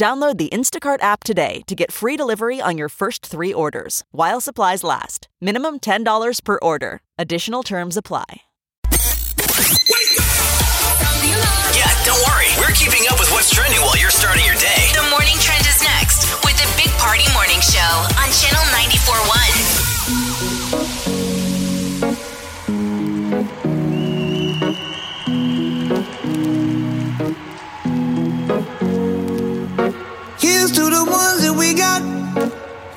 Download the Instacart app today to get free delivery on your first three orders while supplies last. Minimum $10 per order. Additional terms apply. Yeah, don't worry. We're keeping up with what's trending while you're starting your day. The morning trend is next with the Big Party Morning Show on Channel 94.1.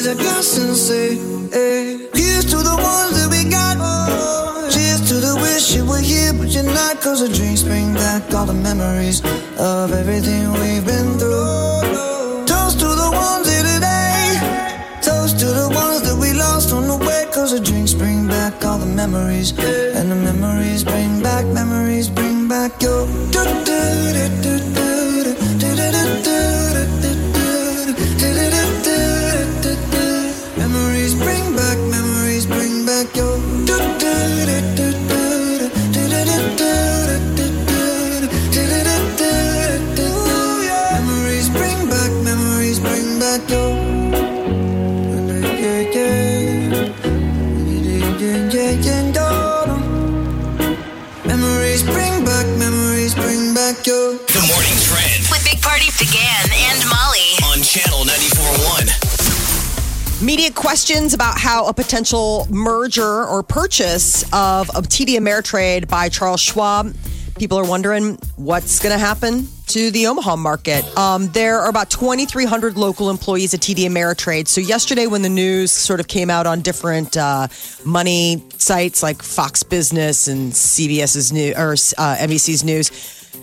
Raise a glass and say, hey. Here's to the ones that we got. Cheers to the wish you were here, but you're not. Cause the drinks bring back all the memories of everything we've been through. Toast to the ones here today. Toast to the ones that we lost on the way. Cause the drinks bring back all the memories. And the memories bring back, memories bring back your. Questions about how a potential merger or purchase of, of TD Ameritrade by Charles Schwab. People are wondering what's going to happen to the Omaha market. Um, there are about 2,300 local employees at TD Ameritrade. So, yesterday, when the news sort of came out on different uh, money sites like Fox Business and CBS's news or uh, NBC's news,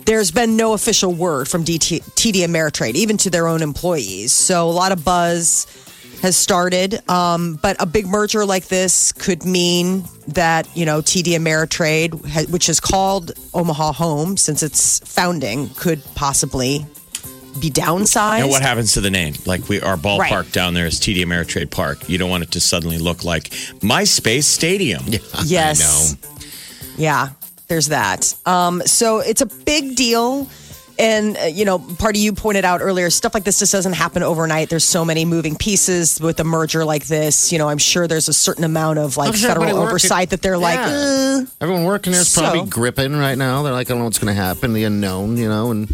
there's been no official word from DT, TD Ameritrade, even to their own employees. So, a lot of buzz has started. Um, but a big merger like this could mean that, you know, TD Ameritrade, which is called Omaha Home since its founding, could possibly be downsized. And what happens to the name? Like we, our ballpark Right. down there is TD Ameritrade Park. You don't want it to suddenly look like MySpace Stadium. Yeah, Yes. Yeah, there's that. Um, so it's a big deal And, uh, you know, part of you pointed out earlier, stuff like this just doesn't happen overnight. There's so many moving pieces with a merger like this. You know, I'm sure there's a certain amount of like I'm sure federal everybody working- oversight that they're like, Yeah. Everyone working there's probably So- gripping right now. They're like, I don't know what's going to happen, the unknown, you know, and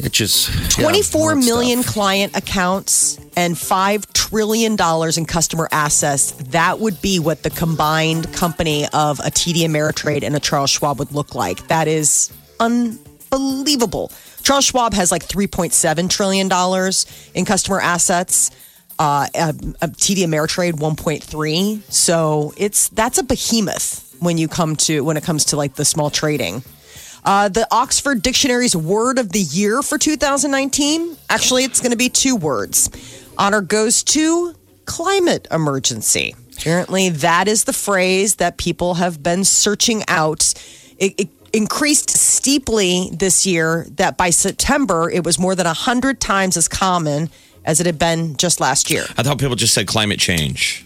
it just yeah, 24 more million stuff. client accounts and $5 trillion in customer assets. That would be what the combined company of a TD Ameritrade and a Charles Schwab would look like. That is unbelievable. Charles Schwab has like $3.7 trillion in customer assets. Uh, uh, TD Ameritrade 1.3. So it's that's a behemoth when you come to when it comes to like the small trading. Uh, the Oxford Dictionary's word of the year for 2019. Actually, it's going to be two words. Honor goes to climate emergency. Apparently, that is the phrase that people have been searching out. It, it increased steeply this year, that by September, it was more than 100 times as common as it had been just last year. I thought people just said climate change.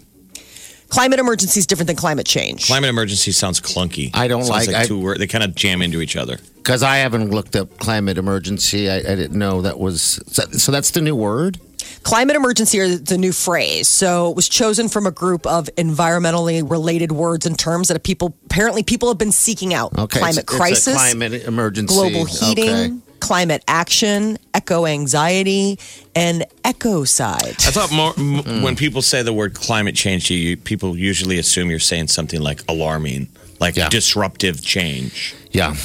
Climate emergency is different than climate change. Climate emergency sounds clunky. I don't Sounds like- I- two word. They kind of jam into each other. Because I haven't looked up climate emergency. I, I didn't know that was. So, so that's the new word? Climate emergency is the new phrase. So it was chosen from a group of environmentally related words and terms that people apparently people have been seeking out. Okay. Climate it's- it's a crisis, climate emergency. global heating, Okay. climate action, eco anxiety, and ecocide. I thought more m- when people say the word climate change, you, you people usually assume you're saying something like alarming, like Yeah. disruptive change. Yeah.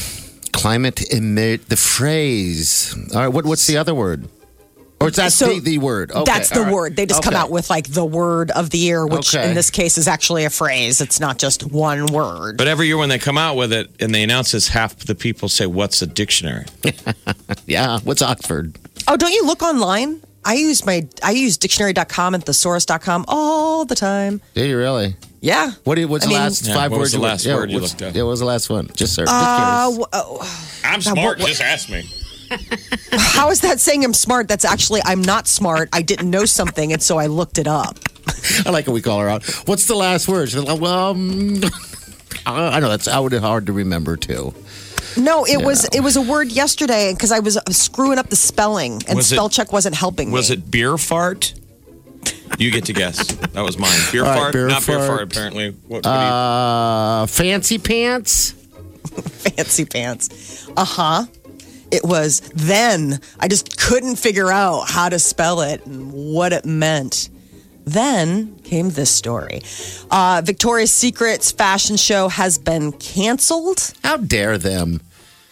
Climate emit the phrase. All right. What, what's the other word? Or is that So the, the word? Okay, That's the all right. word. They just come out with like the word of the year, which Okay. in this case is actually a phrase. It's not just one word. But every year when they come out with it and they announce this, half the people say, "What's a dictionary?" Yeah. What's Oxford? Oh, don't you look online? I use my I use dictionary.com and thesaurus.com all the time. Do you really? Yeah. What? do you- What's I the mean- last Yeah, five what was words? the you last looked- word you looked up? Yeah, what was the last one? Just sir. Uh, Just w- oh, I'm smart, Just ask me. How is that saying I'm smart? That's actually I'm not smart. I didn't know something, and so I looked it up. I like it. We call her out. What's the last word? She's like, well, um, I I know that's that would hard to remember too. No, it was it was a word yesterday because I was screwing up the spelling, and Was it- spell check wasn't helping Was me. it beer fart? You get to guess. That was mine. Beer All right, fart, beer not beer fart. fart. Apparently, what, what Uh, fancy pants. fancy pants? Uh huh. It was then. I just couldn't figure out how to spell it and what it meant. Then came this story. Uh, Victoria's Secret's fashion show has been canceled. How dare them?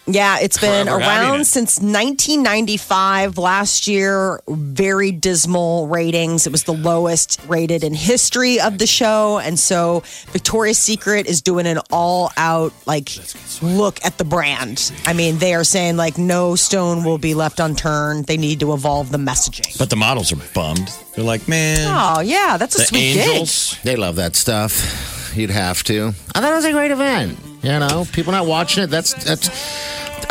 Yeah, it's been Forever around it. since 1995. Last year, very dismal ratings. It was the lowest rated in history of the show. And so Victoria's Secret is doing an all out, like, look at the brand. I mean, they are saying, like, no stone will be left unturned. They need to evolve the messaging. but the models are bummed. They're like, man, Oh, yeah, that's a the sweet angels. They love that stuff. You'd have to. I thought it was a great event. You know, people not watching it. That's that's.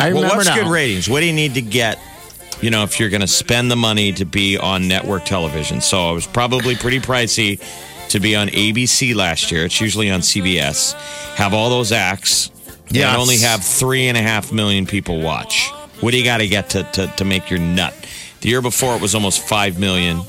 I Well, remember what's now. good ratings? What do you need to get? You know, if you're going to spend the money to be on network television, so it was probably pretty pricey to be on ABC last year. It's usually on CBS. Have all those acts, Yes. and only have three and a half million people watch. What do you got to get to, to to make your nut? The year before it was almost five million.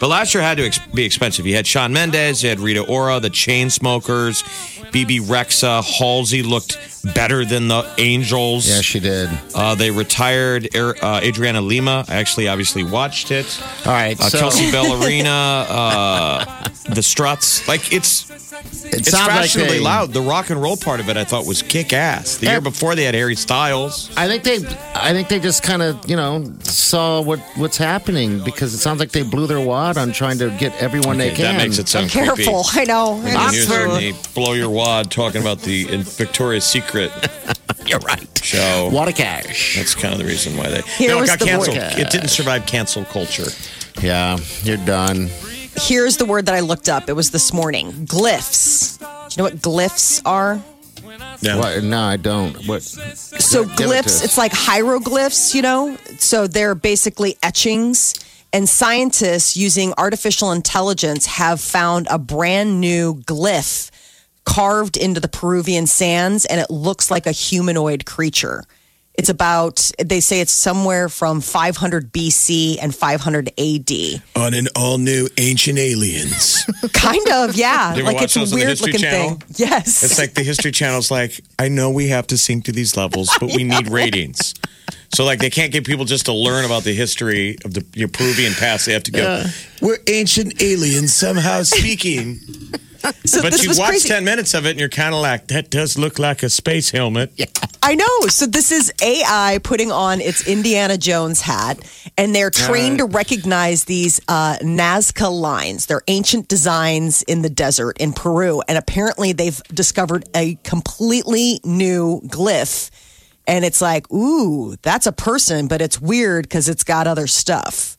But last year had to ex- be expensive. You had Shawn Mendes, you had Rita Ora, the Chainsmokers, Bebe Rexha, Halsey looked better than the Angels. Yeah, she did. Uh, they retired Er- uh, Adriana Lima. I actually obviously watched it. All right, Uh, so Kelsey Ballerina, uh, the Struts. Like it's it it's sounds like fashionably they- loud. The rock and roll part of it, I thought, was kick ass. The year before, they had Harry Styles. I think they, I think they just kind of, you know, saw what what's happening because it sounds like they blew their wad on trying to get everyone they Okay, can. that makes it sound Careful. I know. Creepy. I And know. you suddenly blow your wad talking about the in Victoria's Secret You're right. show. What a cash. That's kind of the reason why they. Here you it was got the canceled. It didn't survive cancel culture. Yeah, you're done. Here's the word that I looked up. It was this morning glyphs. Do you know what glyphs are? Yeah. What? No, I don't. What? So Give it to glyphs, us. it's like hieroglyphs, you know? So they're basically etchings. And scientists using artificial intelligence have found a brand new glyph carved into the Peruvian sands, and it looks like a humanoid creature. It's about, they say it's somewhere from 500 BC and 500 AD. On an all new Ancient Aliens. Kind of, yeah. You ever like watch it's a those on the weird History looking Channel? thing. Yes. It's like the History Channel's like, I know we have to sink to these levels, but we need ratings. So, like, they can't get people just to learn about the history of the your Peruvian past. They have to go. We're ancient aliens somehow speaking. so But you watch crazy. 10 minutes of it and you're kind of like, that does look like a space helmet. I know. So this is AI putting on its Indiana Jones hat, and they're trained to recognize these uh, Nazca lines. They're ancient designs in the desert in Peru, and apparently they've discovered a completely new glyph. And it's like, ooh, that's a person, but it's weird because it's got other stuff.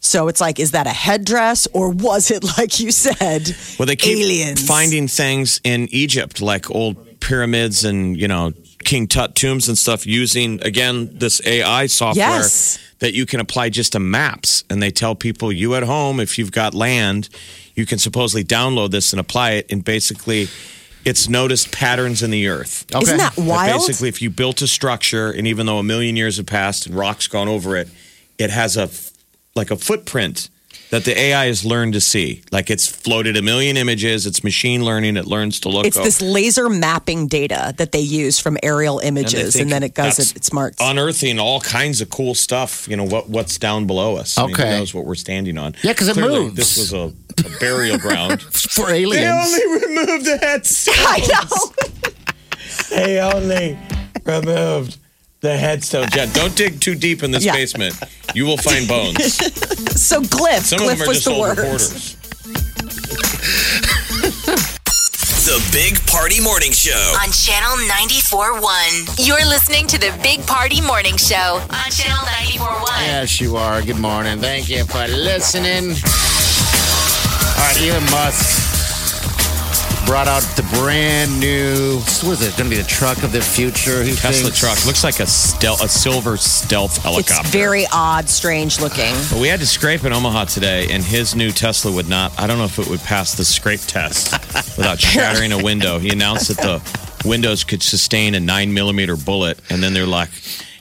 So it's like, is that a headdress or was it like you said? Well, they keep aliens? finding things in Egypt, like old pyramids and, you know, King Tut tombs and stuff, using, again, this AI software Yes. that you can apply just to maps. And they tell people, you at home, if you've got land, you can supposedly download this and apply it. And basically, it's noticed patterns in the earth. Isn't that That wild? Basically, if you built a structure, and even though a million years have passed and rock's gone over it, it has a f- like a footprint that the AI has learned to see. Like it's floated a million images. It's machine learning. It learns to look. It's up. this laser mapping data that they use from aerial images, and, think then it goes that's it, it smarts. unearthing all kinds of cool stuff. You know what what's down below us. I mean, Okay. who knows what we're standing on? Yeah, 'cause it Clearly, moves. This was a, a burial ground. For aliens. they only removed the headstones. I know. They only removed the headstone, Yeah, don't dig too deep in this Yeah. basement. You will find bones. So glyph, Some glyph of them are was just the old word. reporters. The Big Party Morning Show. On Channel 94.1. You're listening to the Big Party Morning Show on Channel 94.1. Yes, you are. Good morning. Thank you for listening. All right, Elon Musk brought out the brand new. What is it? Going to be the truck of the future? He Tesla thinks? truck looks like a stealth, a silver stealth helicopter. It's helicopter. very odd, strange looking. But we had to scrape in Omaha today, and his new Tesla would not. I don't know if it would pass the scrape test without shattering a window. He announced that the windows could sustain a nine millimeter bullet, and then they're like,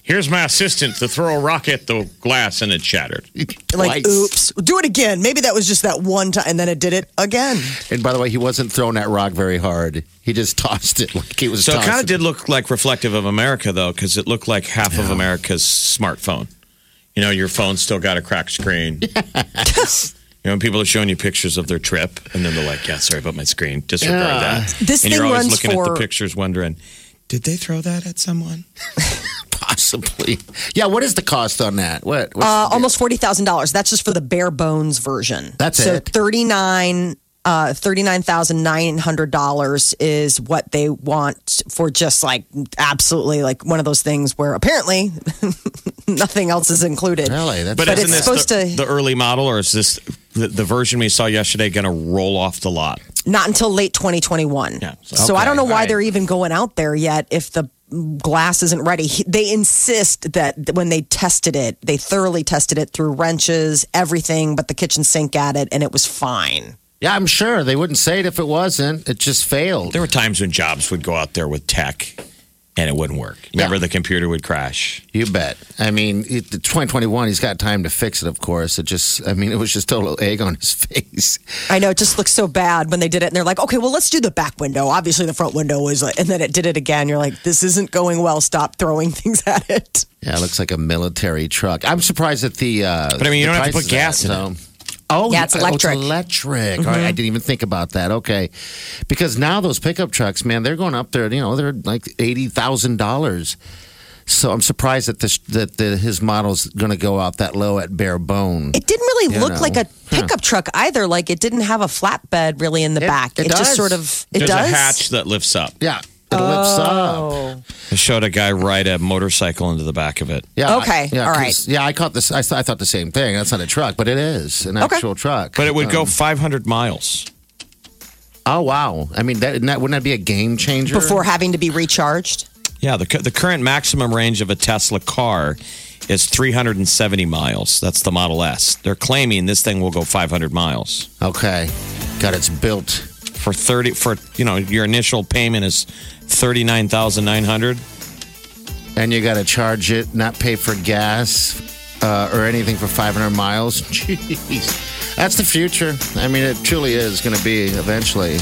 "Here's my assistant to throw a rock at the glass," and it shattered. Like, Twice. oops, do it again. Maybe that was just that one time, and then it did it again. And by the way, he wasn't throwing that rock very hard. He just tossed it like he was. So it kind of did look like reflective of America, though, because it looked like half of America's smartphone. You know, your phone's still got a cracked screen. You know, when people are showing you pictures of their trip, and then they're like, "Yeah, sorry about my screen. Disregard Yeah. that." This and thing you're always runs looking at for the pictures, wondering, "Did they throw that at someone?" Possibly. Yeah. What is the cost on that? What? what's uh, almost forty thousand dollars. That's just for the bare bones version. That's so it? thirty nine. Uh, $39,900 is what they want for just like absolutely like one of those things where apparently nothing else is included. Really? That's But, But isn't it's this supposed the, to- the early model, or is this the, the version we saw yesterday going to roll off the lot? Not until late 2021. Yeah, so- so I don't know why all right. they're even going out there yet if the glass isn't ready. He- They insist that when they tested it, they thoroughly tested it through wrenches, everything but the kitchen sink at it, and it was fine. Yeah, I'm sure they wouldn't say it if it wasn't. It just failed. There were times when Jobs would go out there with tech, and it wouldn't work. Remember, Yeah. the computer would crash. You bet. I mean, it, 2021, he's got time to fix it, of course. It just, I mean, it was just total egg on his face. I know it just looks so bad when they did it, and they're like, "Okay, well, let's do the back window." Obviously, the front window was, like, and then it did it again. You're like, "This isn't going well. Stop throwing things at it." Yeah, it looks like a military truck. I'm surprised that the. Uh, But I mean, you don't have to put gas of in it, so- Oh, Yeah, it's oh, electric. electric. All right, mm-hmm. I didn't even think about that. Okay, because now those pickup trucks, man, they're going up there. You know, they're like eighty thousand dollars. So I'm surprised that this that the, his model's going to go out that low at bare bone. It didn't really You look know. like a pickup truck either. Like it didn't have a flatbed really in the It- back. it just does. sort of it There's does. a hatch that lifts up. Yeah, it lifts up. Oh. I showed a guy ride a motorcycle into the back of it. Yeah. Okay, I, yeah, all 'cause- Yeah, I caught this. I, th- I thought the same thing. That's not a truck, but it is an Okay. actual truck. But it would go Um, 500 miles. Oh wow! I mean, that, isn't that wouldn't that be a game changer? before having to be recharged. Yeah, the, the current maximum range of a Tesla car is 370 miles. That's the Model S. They're claiming this thing will go 500 miles. Okay, God, it's built. For 30 for you know, your initial payment is 39,900. and you got to charge it, not pay for gas uh, or anything for 500 miles. Jeez, that's the future. I mean, it truly is going to be eventually.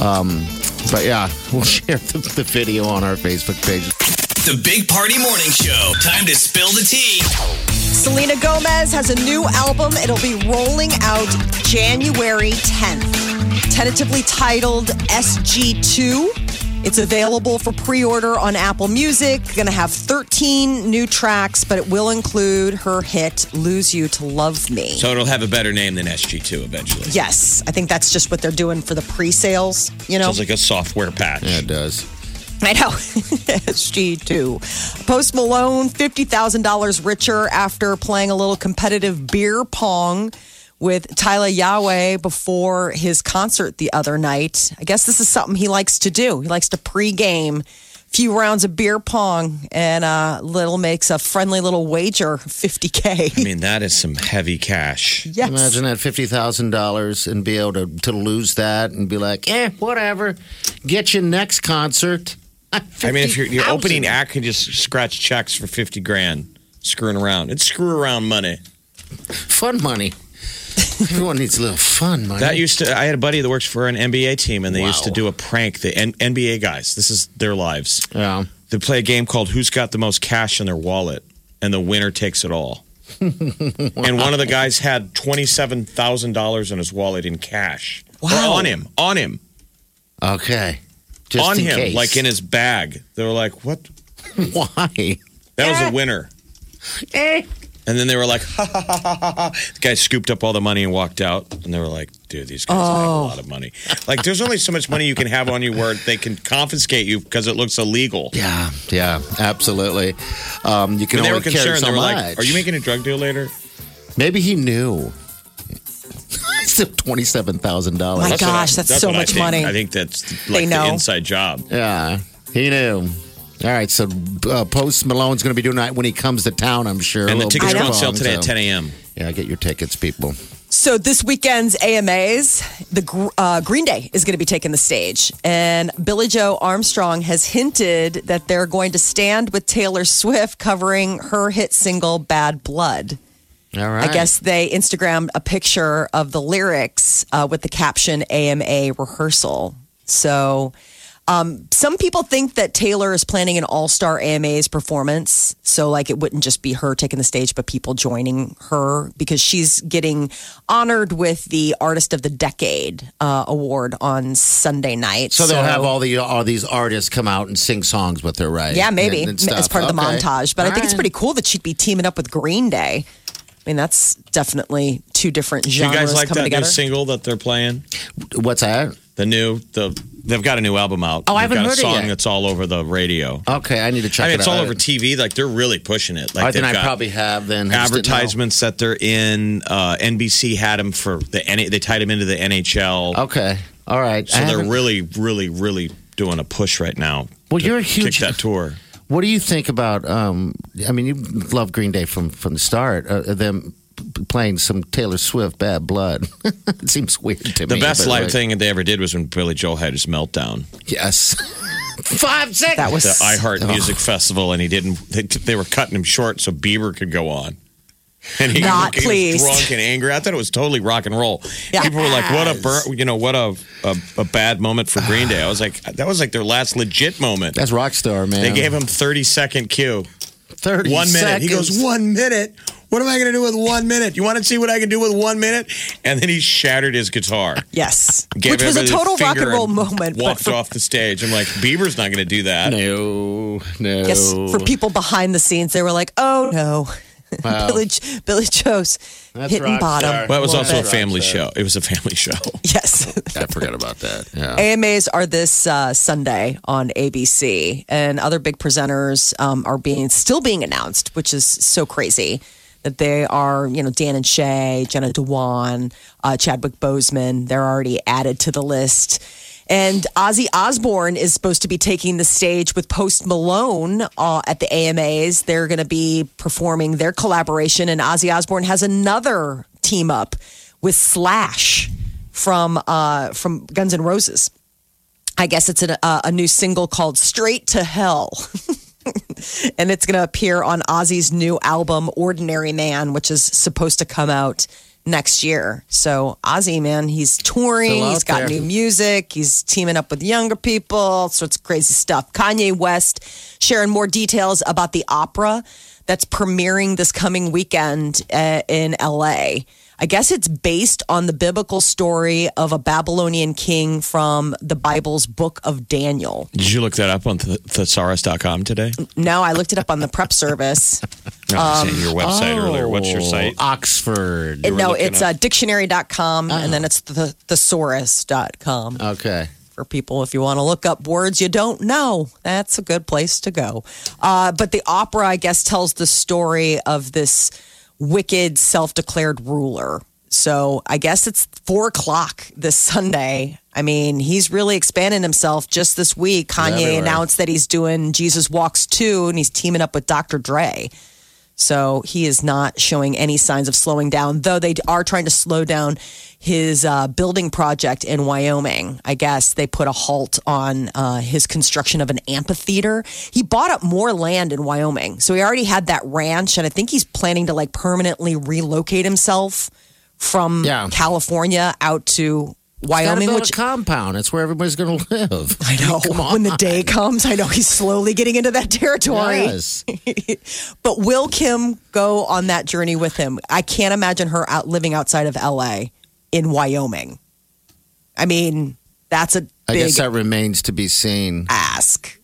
Um, but yeah, we'll share the, the video on our Facebook page. The Big Party Morning Show. Time to spill the tea. Selena Gomez has a new album. It'll be rolling out January 10th. Tentatively titled SG2. It's available for pre order on Apple Music. Going to have 13 new tracks, but it will include her hit, Lose You to Love Me. So it'll have a better name than SG2 eventually. yes, I think that's just what they're doing for the pre sales, you know? Sounds like a software patch. Yeah, it does. I know. SG2. Post Malone, $50,000 richer after playing a little competitive beer pong with Tyla Yaweh before his concert the other night. I guess this is something he likes to do. He likes to pregame a few rounds of beer pong and uh, little makes a friendly little wager, 50K. I mean, that is some heavy cash. yes. Imagine that fifty thousand dollars and be able to, to lose that and be like, eh, whatever. Get your next concert. I mean, if your your opening act can just scratch checks for 50 grand, screwing around. It's screw around money. fun money. Everyone needs a little fun money. That used to, I had a buddy that works for an NBA team, and they used to do a prank. The N- NBA guys, this is their lives. yeah. They play a game called Who's Got the Most Cash in Their Wallet, and the winner takes it all. And one of the guys had $27,000 in his wallet in cash. Or Wow. on him, on him, Okay. Just on in him, case. like in his bag. They were like, what? Why? That was a winner. Eh. And then they were like, ha ha ha ha ha. ha. The guy scooped up all the money and walked out. And they were like, dude, these guys have a lot of money. Like, there's only so much money you can have on you where they can confiscate you because it looks illegal. Yeah, yeah, absolutely. Um, you can And they only were concerned. carry so They were much. like, are you making a drug deal later? Maybe he knew. Still twenty-seven thousand dollars. My dollars. gosh, that's so what I much think. money. I think that's They like the know. inside job. Yeah, he knew. All right, so uh, Post Malone's going to be doing that when he comes to town. I'm sure. And A the little tickets beer go on sale pong, today at 10 a.m. Yeah, get your tickets, people. So this weekend's AMAs, the uh, Green Day is going to be taking the stage, and Billie Joe Armstrong has hinted that they're going to stand with Taylor Swift covering her hit single "Bad Blood." All right. I guess they Instagrammed a picture of the lyrics uh, with the caption AMA rehearsal. So um, some people think that Taylor is planning an all star AMAs performance. So, like, it wouldn't just be her taking the stage, but people joining her because she's getting honored with the Artist of the Decade uh, award on Sunday night. So they'll have all the all these artists come out and sing songs with her, right? Yeah, maybe And- and as part of the Okay. montage. But I All think it's pretty cool that she'd be teaming up with Green Day. I mean, that's definitely two different genres. Do you guys like that coming together. new single that they're playing? What's that? The new, the they've got a new album out. Oh, I They've haven't got heard a it song yet. that's all over the radio. Okay, I need to check I mean, it it's out. all over TV. Like they're really pushing it. Like I think they've I got probably have then. I just didn't know. advertisements that they're in. Uh, NBC had them for the N- they tied him into the NHL. Okay, all right. So I they're haven't- really, really, really doing a push right now. Well, to you're a huge- kick that tour. What do you think about? Um, I mean, you love Green Day from from the start. Uh, them playing some Taylor Swift "Bad Blood." it seems weird to The me. The best live like, thing that they ever did was when Billie Joe had his meltdown. Yes, five seconds. That was The oh. iHeart Music Festival, and he didn't. They, they were cutting him short so Bieber could go on. And he, Not he was drunk and angry. I thought it was totally rock and roll. People were like, "What a bur- you know, what a, a a bad moment for Green Day." I was like, "That was like their last legit moment." That's rock star, man. They gave him thirty second cue. thirty One minute. He goes, one minute. What am I going to do with one minute? You want to see what I can do with one minute? And then he shattered his guitar. Yes. Gave Which was a total rock and finger roll moment. Walked for, off the stage. I'm like, Bieber's not going to do that. No, no. yes, for people behind the scenes, they were like, oh no. Wow. Billie, Billie Joe's That's hitting bottom. star. Well, it was also a family show. It was a family show. Yes. I forgot about that. Yeah. AMAs are this uh, Sunday on ABC, and other big presenters um, are being still being announced, which is so crazy that they are, you know, Dan and Shay, Jenna Dewan, uh, Chadwick Boseman. They're already added to the list. And Ozzy Osbourne is supposed to be taking the stage with Post Malone uh, at the AMAs. They're going to be performing their collaboration, and Ozzy Osbourne has another team up with Slash from uh, from Guns N' Roses. I guess it's a, a new single called "Straight to Hell." and it's going to appear on Ozzy's new album, Ordinary Man, which is supposed to come out next year. So Ozzy, man, he's touring. He's got there. new music. He's teaming up with younger people. All sorts of crazy stuff. Kanye West sharing more details about the opera that's premiering this coming weekend uh, in LA. I guess it's based on the biblical story of a Babylonian king from the Bible's book of Daniel. Did you look that up on th- thesaurus.com today? No, I looked it up on the prep service. No, I was your website earlier. What's your site? Oh, Oxford. It- no, looking it's up- uh, dictionary.com and then it's the thesaurus.com Okay. for people if you want to look up words you don't know. That's a good place to go. Uh, but the opera, I guess, tells the story of this wicked self declared ruler. So I guess it's four o'clock this Sunday. I mean, he's really expanding himself just this week. Kanye Everywhere. announced that he's doing Jesus Walks 2 and he's teaming up with Dr. Dre. So he is not showing any signs of slowing down, though they are trying to slow down his uh, building project in Wyoming. I guess they put a halt on uh, his construction of an amphitheater. He bought up more land in Wyoming. So he already had that ranch, and I think he's planning to like permanently relocate himself from Yeah. California out to Wyoming, which compound. It's where everybody's going to live. I know when the day comes, I know he's slowly getting into that territory. Yes. But will Kim go on that journey with him? I can't imagine her out living outside of LA in Wyoming. I mean, that's a I guess that remains to be seen. ask.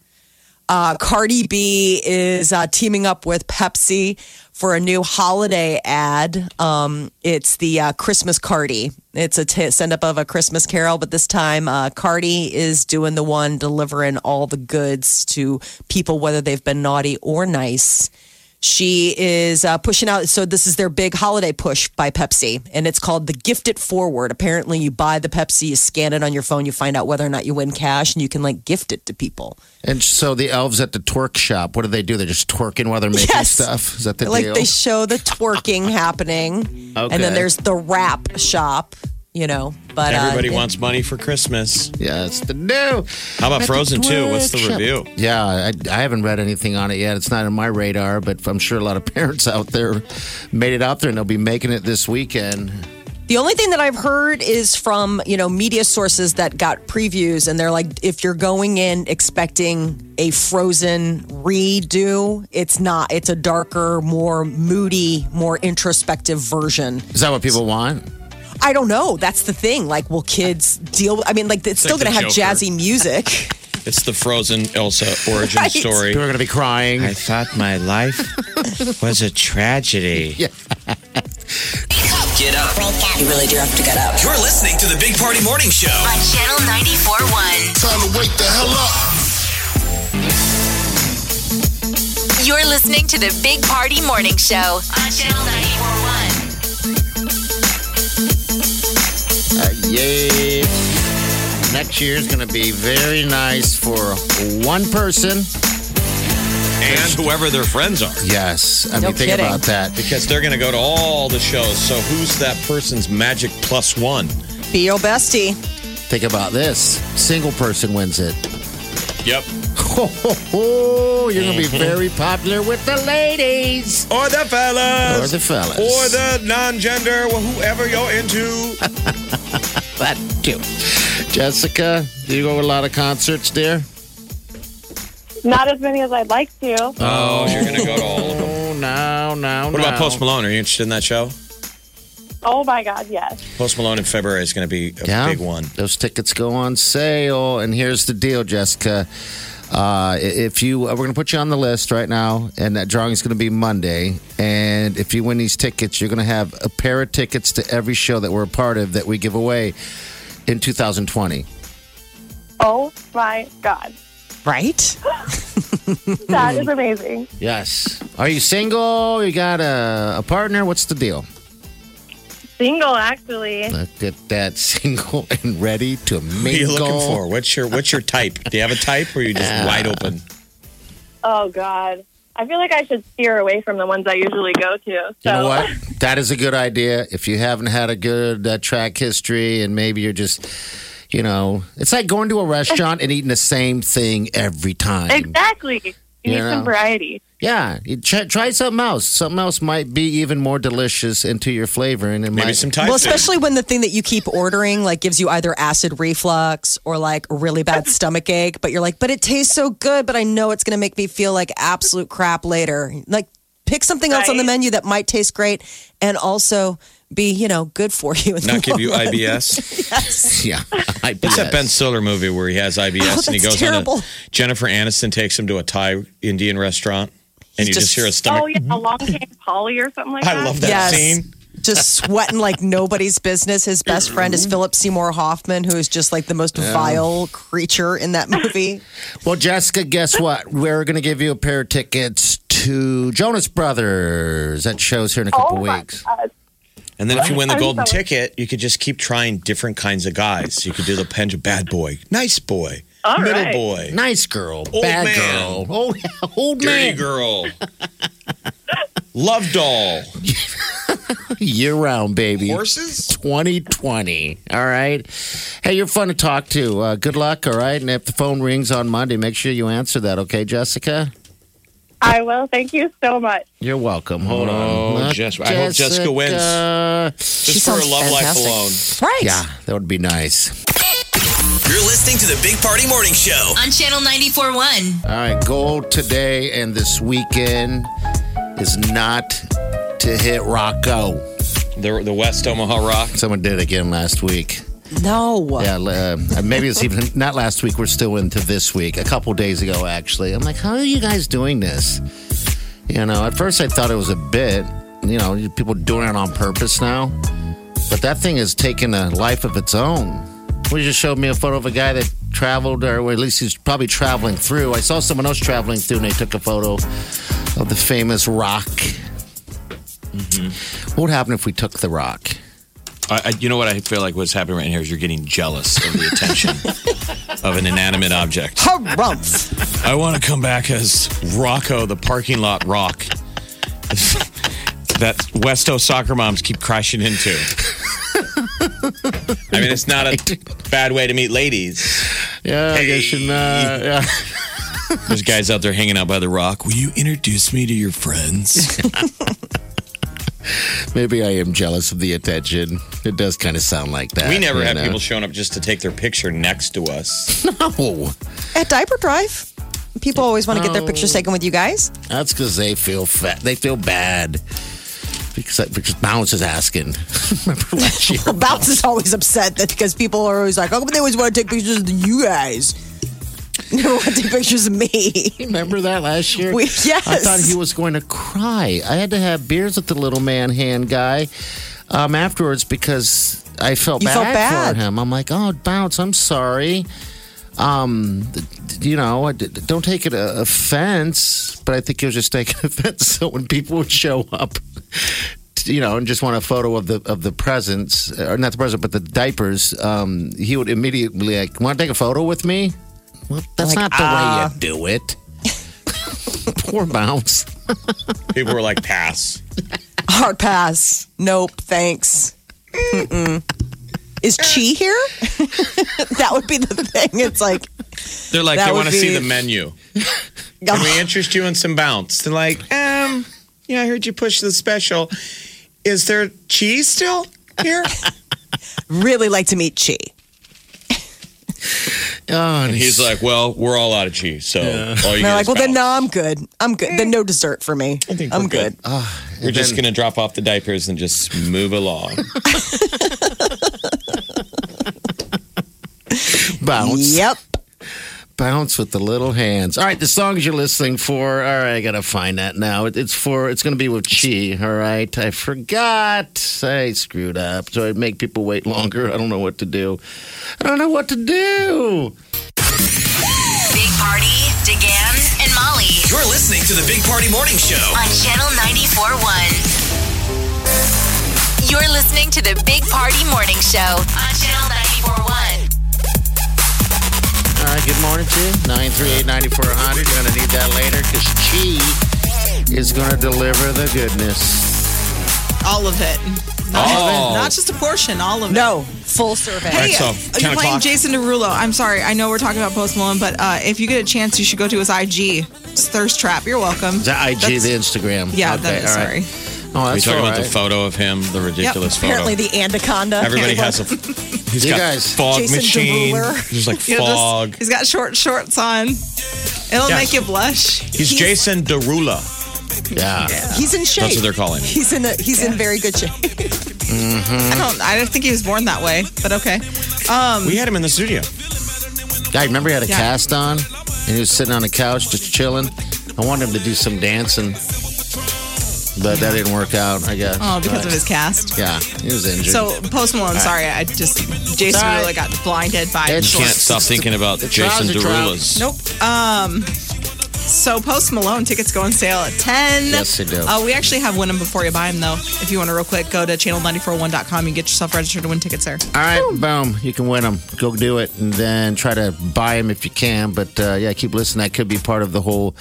Uh, Cardi B is uh, teaming up with Pepsi for a new holiday ad. Um, it's the uh, Christmas Cardi. It's a t- send up of a Christmas carol, but this time uh, Cardi is doing the one delivering all the goods to people, whether they've been naughty or nice. She is uh, pushing out. So this is their big holiday push by Pepsi, and it's called the Gift It Forward. Apparently, you buy the Pepsi, you scan it on your phone, you find out whether or not you win cash, and you can like gift it to people. And so the elves at the twerk shop, what do they do? They're just twerking while they're making Yes. stuff? Is that the like deal? they show the twerking happening, Okay. and then there's the wrap shop. You know, but Everybody uh, wants money for Christmas. yeah, it's the new. How about At Frozen 2? What's the review? Yeah, I, I haven't read anything on it yet. It's not on my radar, but I'm sure a lot of parents out there made it out there and they'll be making it this weekend. The only thing that I've heard is from, you know, media sources that got previews and they're like if you're going in expecting a frozen redo, it's not. It's a darker, more moody, more introspective version. Is that what people want? I don't know. That's the thing. Like will kids deal I mean like it's still like going to have Joker. jazzy music. It's the Frozen Elsa origin Right. story. People are going to be crying. I thought my life was a tragedy. Get up. You really do have to get up. You're listening to the Big Party Morning Show. On Channel 94.1. Time to wake the hell up. You're listening to the Big Party Morning Show on Channel 94.1. Yeah. Next year is going to be very nice for one person. And whoever their friends are. Yes. I No mean, think kidding. about that. Because they're going to go to all the shows. So who's that person's magic plus one? Be your bestie. Think about this. Single person wins it. Yep. Ho, ho, ho. You're going to be mm-hmm. very popular with the ladies. Or the fellas. Or the fellas. Or the non-gender, or whoever you're into. That too. Jessica, do you go to a lot of concerts, dear? Not as many as I'd like to. Oh, you're going to go to all of them. Oh, no, no, What about Post Malone? Are you interested in that show? Oh my God, yes. Post Malone in February is going to be a Yeah. big one. Those tickets go on sale. And here's the deal, Jessica. Uh, if you, we're going to put you on the list right now, and that drawing is going to be Monday. And if you win these tickets, you're going to have a pair of tickets to every show that we're a part of that we give away in 2020. Oh my God. Right? That is amazing. Yes. Are you single? You got a, a partner? What's the deal? Single, actually. Look at that single and ready to mingle. What are you looking for? What's your What's your type? Do you have a type, or are you just wide open? Oh God. I feel like I should steer away from the ones I usually go to. So You know what? That is a good idea. If you haven't had a good uh, track history and maybe you're just, you know, it's like going to a restaurant and eating the same thing every time. Exactly. You, You need know. some variety. Yeah, try, try something else. Something else might be even more delicious into your flavor, and it Maybe might. some Thai Well, food. especially when the thing that you keep ordering like gives you either acid reflux or like a really bad stomach ache, but you're like, but it tastes so good, but I know it's going to make me feel like absolute crap later. Like, pick something else on the menu that might taste great and also be, you know, good for you. in the Not give you. IBS. Yes. yeah, I What's that Ben Stiller movie where he has IBS Oh, and he goes terrible. on a Jennifer Aniston takes him to a Thai Indian restaurant and you just, just- hear a stomach. Oh yeah, mm-hmm. along came Polly or something like that. I love that Yes. scene. Just sweating like nobody's business. His best friend is mm-hmm. Philip Seymour Hoffman, who is just like the most vile creature in that movie. Well, Jessica, guess what? We're going to give you a pair of tickets to Jonas Brothers. That show's here in a couple Oh my weeks. God. And then if you win the golden so- ticket, you could just keep trying different kinds of guys. You could do the penj bad boy, nice boy, All middle right. boy, Nice girl, Old bad man. girl, old, old dirty man, girl, love doll, year round, baby. horses. 2020. All right. Hey, you're fun to talk to. Uh, good luck. All right. And if the phone rings on Monday, make sure you answer that. Okay, Jessica? I will. Thank you so much. You're welcome. Hold Oh, on. Jess- I hope Jessica wins. Jessica. Just for her sounds love life fantastic. alone. Right. Yeah, that would be nice. You're listening to the Big Party Morning Show. On Channel 94.1. All right. Goal today and this weekend is not to hit Rocco. The the West Omaha Rock. Someone did it again last week. No. Yeah, uh, maybe it's even not last week. We're still into this week. A couple days ago, actually. I'm like, how are you guys doing this? You know, at first I thought it was a bit. You know, people doing it on purpose now. But that thing has taken a life of its own. We just showed me a photo of a guy that traveled, or at least he's probably traveling through. I saw someone else traveling through, and they took a photo of the famous rock. Mm-hmm. What would happen if we took the rock? I, I, you know what I feel like what's happening right here is you're getting jealous of the attention of an inanimate object. Harumph. I want to come back as Rocco, the parking lot rock that Westo soccer moms keep crashing into. I mean, it's not a bad way to meet ladies. Yeah, I guess you're not. Yeah. There's guys out there hanging out by the rock. Will you introduce me to your friends? Maybe I am jealous of the attention. It does kind of sound like that. we never have know? people showing up just to take their picture next to us. No, At Diaper Drive, people always want to get their pictures taken with you guys. that's because they feel fat. They feel bad because because Bounce is asking. Remember last year? Bounce is always upset that because people are always like, oh, but they always want to take pictures of you guys. Never want to take pictures of me. Remember that last year? We- yes. I thought he was going to cry. I had to have beers with the little man hand guy um, afterwards because I felt bad, felt bad. for him. I'm like, oh, Bounce, I'm sorry. Um, you know, don't take it uh, offense, but I think he was just taking offense. So when people would show up, you know, and just want a photo of the of the presents, or not the present, but the diapers, um, he would immediately like, want to take a photo with me? Well, that's Like, not the ah. way you do it. Poor bounce. People were like, pass. Hard pass. Nope. Thanks. Mm-mm. Is Chi here? that would be the thing. It's like, They're like, they want to see the menu. Can we interest you in some bounce? They're like, um, yeah, I heard you push the special. Is there cheese still here? really like to meet Chi. Oh, and He's like, well, we're all out of cheese, so all you they're like, well, then no. I'm good. I'm good. Then no dessert for me. I think I'm we're good. good. Ah, we're just going to drop off the diapers and just move along. bounce. Yep. Bounce with the little hands. All right, the songs you're listening for. All right, I gotta find that now. It- It's for. It's gonna be with Chi. All right, I forgot. I screwed up. So I make people wait longer. I don't know what to do. I don't know what to do. Big Party, DeGan, and Molly You're listening to the Big Party Morning Show. on Channel 94.1. You're listening to the Big Party Morning Show on Channel 94.1. All right, good morning to you. 938 9400. You're gonna need that later because Chi is gonna deliver the goodness. All of it. Not, Oh. not just a portion, all of it. No, Full survey. All right, Hey, so, uh, 10 you're playing o'clock. Jason Derulo. I'm sorry. I know we're talking about Post Malone, but uh, if you get a chance, you should go to his IG. It's Thirst Trap. You're welcome. Is that IG, That's- the Instagram? Yeah, okay, that is, all right. Sorry. Oh, we that's talking all about the right. photo of him, the ridiculous photo. Apparently, the anaconda. Everybody has a. He's You got guys- fog Jason machine. Derulo. There's like He'll just- fog. he's got short shorts on. It'll Yeah. make you blush. He's, Jason Derulo. Yeah. He's in shape. That's what they're calling him. He's in a, he's in very good shape. I don't. I don't think he was born that way, but okay. Um, We had him in the studio. Guy, remember he had a Yeah. cast on and he was sitting on the couch just chilling? I wanted him to do some dancing, but that didn't work out, I guess. oh, because But, of his cast. Yeah, he was injured. So Post Malone. Sorry, I just Jason Sorry. really got blinded by. It's- Can't stop thinking about the Jason trouser. Derulo's. Nope. Um. So Post Malone tickets go on sale at ten. Yes, they do. Uh, we actually have win them before you buy them, though. If you want to, real quick, go to channel941.com and get yourself registered to win tickets there. All right, boom. You can win them. Go do it, and then try to buy them if you can. But uh, yeah, keep listening. That could be part of the whole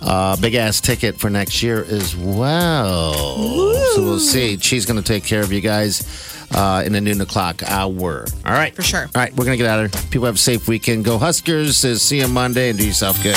uh, big ass ticket for next year as well. So we'll see. She's going to take care of you guys uh, in the noon o'clock hour. All right, For sure. All right, we're going to get out of here. People have a safe weekend. Go Huskers. See you Monday, and do yourself good.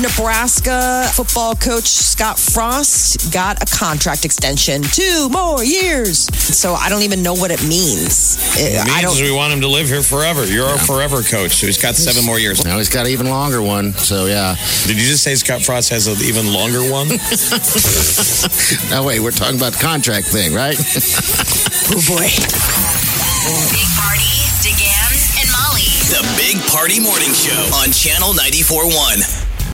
Nebraska football coach Scott Frost got a contract extension, two more years. So I don't even know what it means. Uh, it I means don't. we want him to live here forever. You're our forever coach, so he's got seven more years. Now he's got an even longer one. So yeah. Did you just say Scott Frost has an even longer one? Now wait, we're talking about the contract thing, right? Oh boy. Big Party, DeGan, and Molly. The Big Party Morning Show on Channel 94.1.